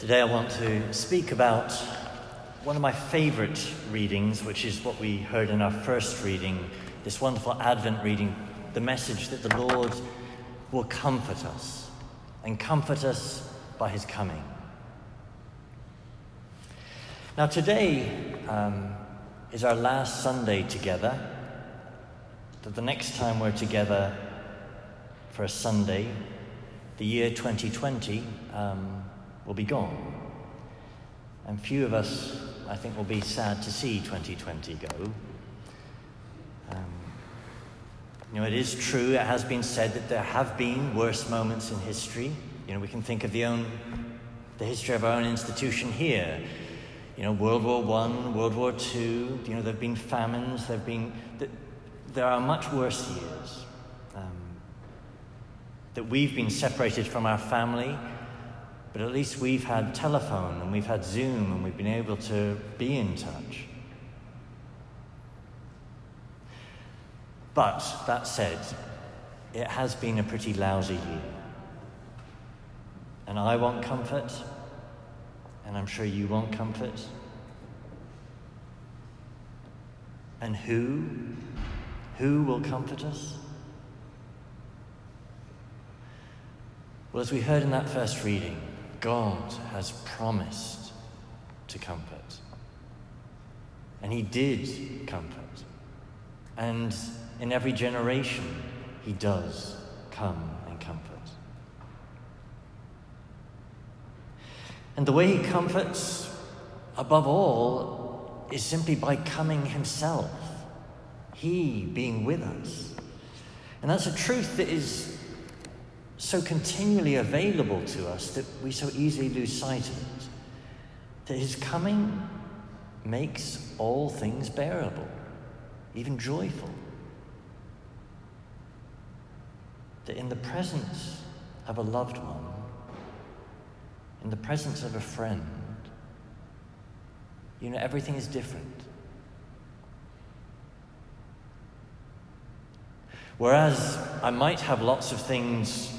Today I want to speak about one of my favourite readings, which is what we heard in our first reading, this wonderful Advent reading, the message that the Lord will comfort us and comfort us by his coming. Now, today um, is our last Sunday together. That the next time we're together for a Sunday, the year 2020, um, will be gone. And few of us, I think, will be sad to see 2020 go. Um, you know, it is true, it has been said that there have been worse moments in history. You know, we can think of the, own, the history of our own institution here. You know, World War One, World War Two. You know, there have been famines. There have been. There are much worse years. Um, that we've been separated from our family, but at least we've had telephone and we've had Zoom and we've been able to be in touch. But that said, it has been a pretty lousy year. And I want comfort, and I'm sure you want comfort. And who? Who will comfort us? Well, as we heard in that first reading, God has promised to comfort. And He did comfort. And in every generation, He does come and comfort. And the way He comforts, above all, is simply by coming Himself, He being with us. And that's a truth that is so continually available to us that we so easily lose sight of it. That his coming makes all things bearable, even joyful. That in the presence of a loved one, in the presence of a friend, you know, everything is different. Whereas I might have lots of things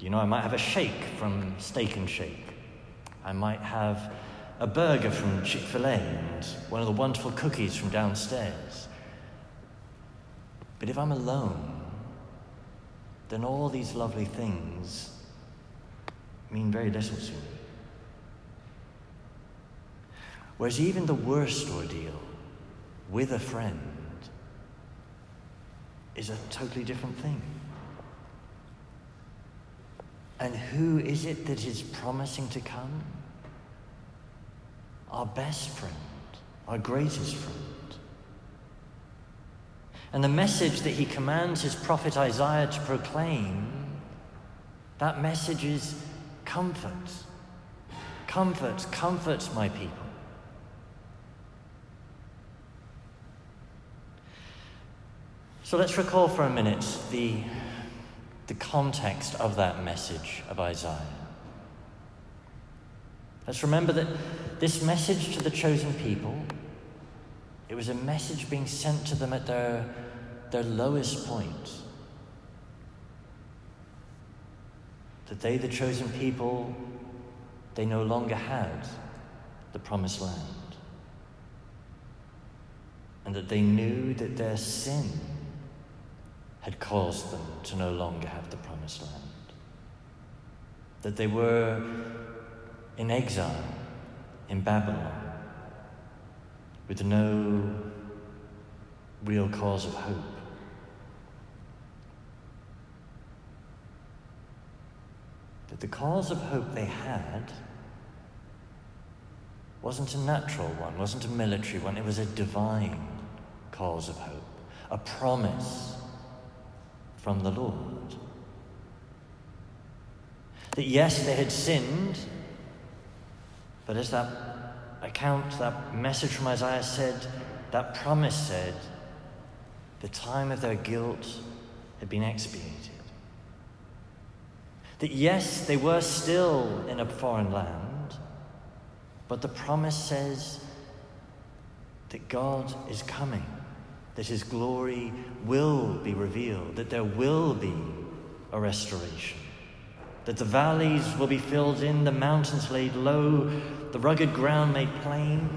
you know, I might have a shake from Steak and Shake. I might have a burger from Chick fil A and one of the wonderful cookies from downstairs. But if I'm alone, then all these lovely things mean very little to me. Whereas even the worst ordeal with a friend is a totally different thing. And who is it that is promising to come? Our best friend, our greatest friend. And the message that he commands his prophet Isaiah to proclaim, that message is comfort. Comfort, comfort my people. So let's recall for a minute the the context of that message of Isaiah. Let's remember that this message to the chosen people, it was a message being sent to them at their, their lowest point. That they, the chosen people, they no longer had the promised land. And that they knew that their sin had caused them to no longer have the promised land. That they were in exile in Babylon with no real cause of hope. That the cause of hope they had wasn't a natural one, wasn't a military one, it was a divine cause of hope, a promise from the Lord. That yes, they had sinned, but as that account, that message from Isaiah said, that promise said, the time of their guilt had been expiated. That yes, they were still in a foreign land, but the promise says that God is coming that his glory will be revealed, that there will be a restoration. that the valleys will be filled in, the mountains laid low, the rugged ground made plain.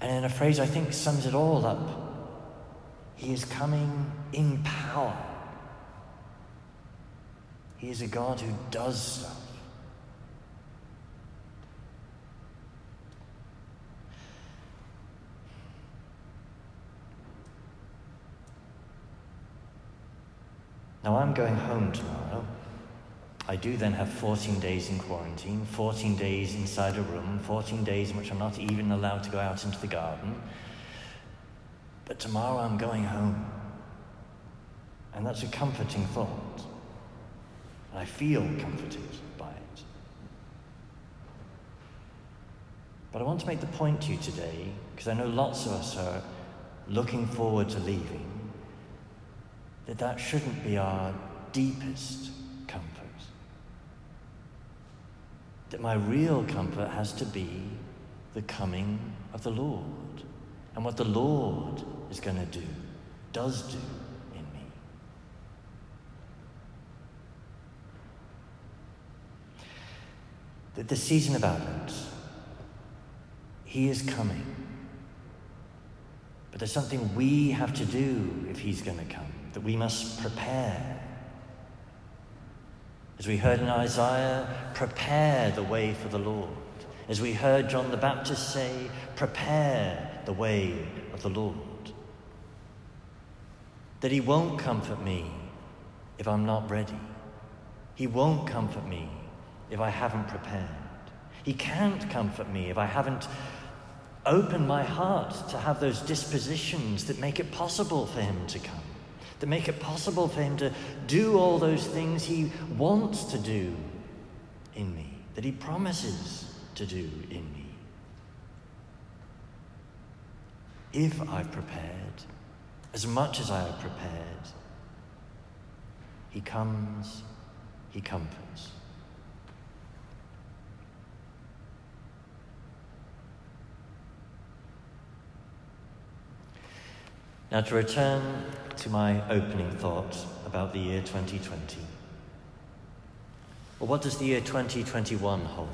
And in a phrase I think sums it all up, He is coming in power. He is a God who does stuff. Now I'm going home tomorrow. I do then have 14 days in quarantine, 14 days inside a room, 14 days in which I'm not even allowed to go out into the garden. But tomorrow I'm going home. And that's a comforting thought. And I feel comforted by it. But I want to make the point to you today, because I know lots of us are looking forward to leaving that that shouldn't be our deepest comfort. That my real comfort has to be the coming of the Lord and what the Lord is going to do, does do in me. That the season of Advent, He is coming. But there's something we have to do if He's going to come that we must prepare. As we heard in Isaiah, prepare the way for the Lord. As we heard John the Baptist say, prepare the way of the Lord. That He won't comfort me if I'm not ready. He won't comfort me if I haven't prepared. He can't comfort me if I haven't opened my heart to have those dispositions that make it possible for Him to come to make it possible for him to do all those things he wants to do in me, that he promises to do in me. If I've prepared as much as I have prepared, he comes, he comforts. Now, to return to my opening thought about the year 2020. Well, what does the year 2021 hold?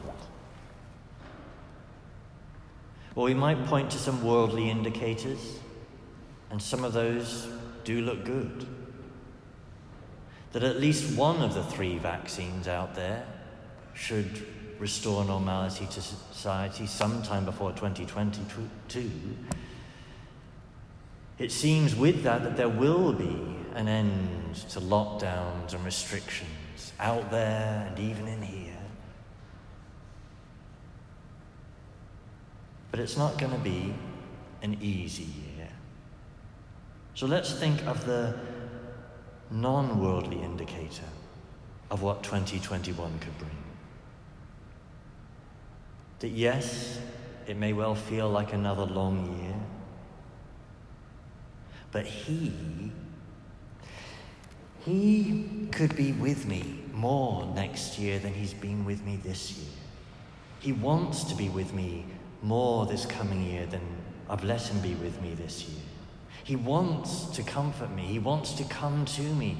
Well, we might point to some worldly indicators, and some of those do look good. That at least one of the three vaccines out there should restore normality to society sometime before 2022 it seems with that that there will be an end to lockdowns and restrictions out there and even in here. But it's not going to be an easy year. So let's think of the non worldly indicator of what 2021 could bring. That yes, it may well feel like another long year. But He, He could be with me more next year than He's been with me this year. He wants to be with me more this coming year than I've let Him be with me this year. He wants to comfort me. He wants to come to me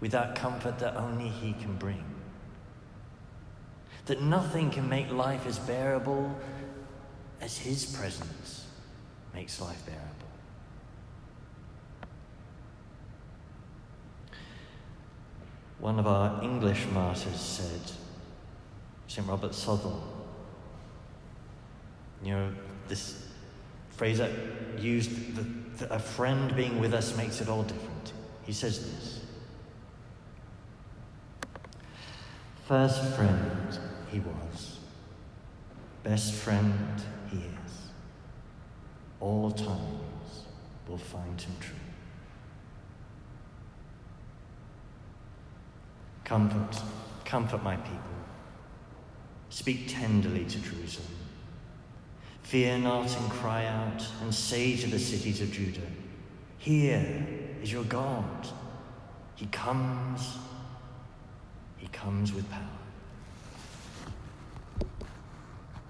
with that comfort that only He can bring. That nothing can make life as bearable as His presence makes life bearable. One of our English martyrs said, St. Robert Southwell, you know, this phrase that used, the, the, a friend being with us makes it all different. He says this First friend he was, best friend he is. All times will find him true. Comfort, comfort my people. Speak tenderly to Jerusalem. Fear not and cry out and say to the cities of Judah, Here is your God. He comes, he comes with power.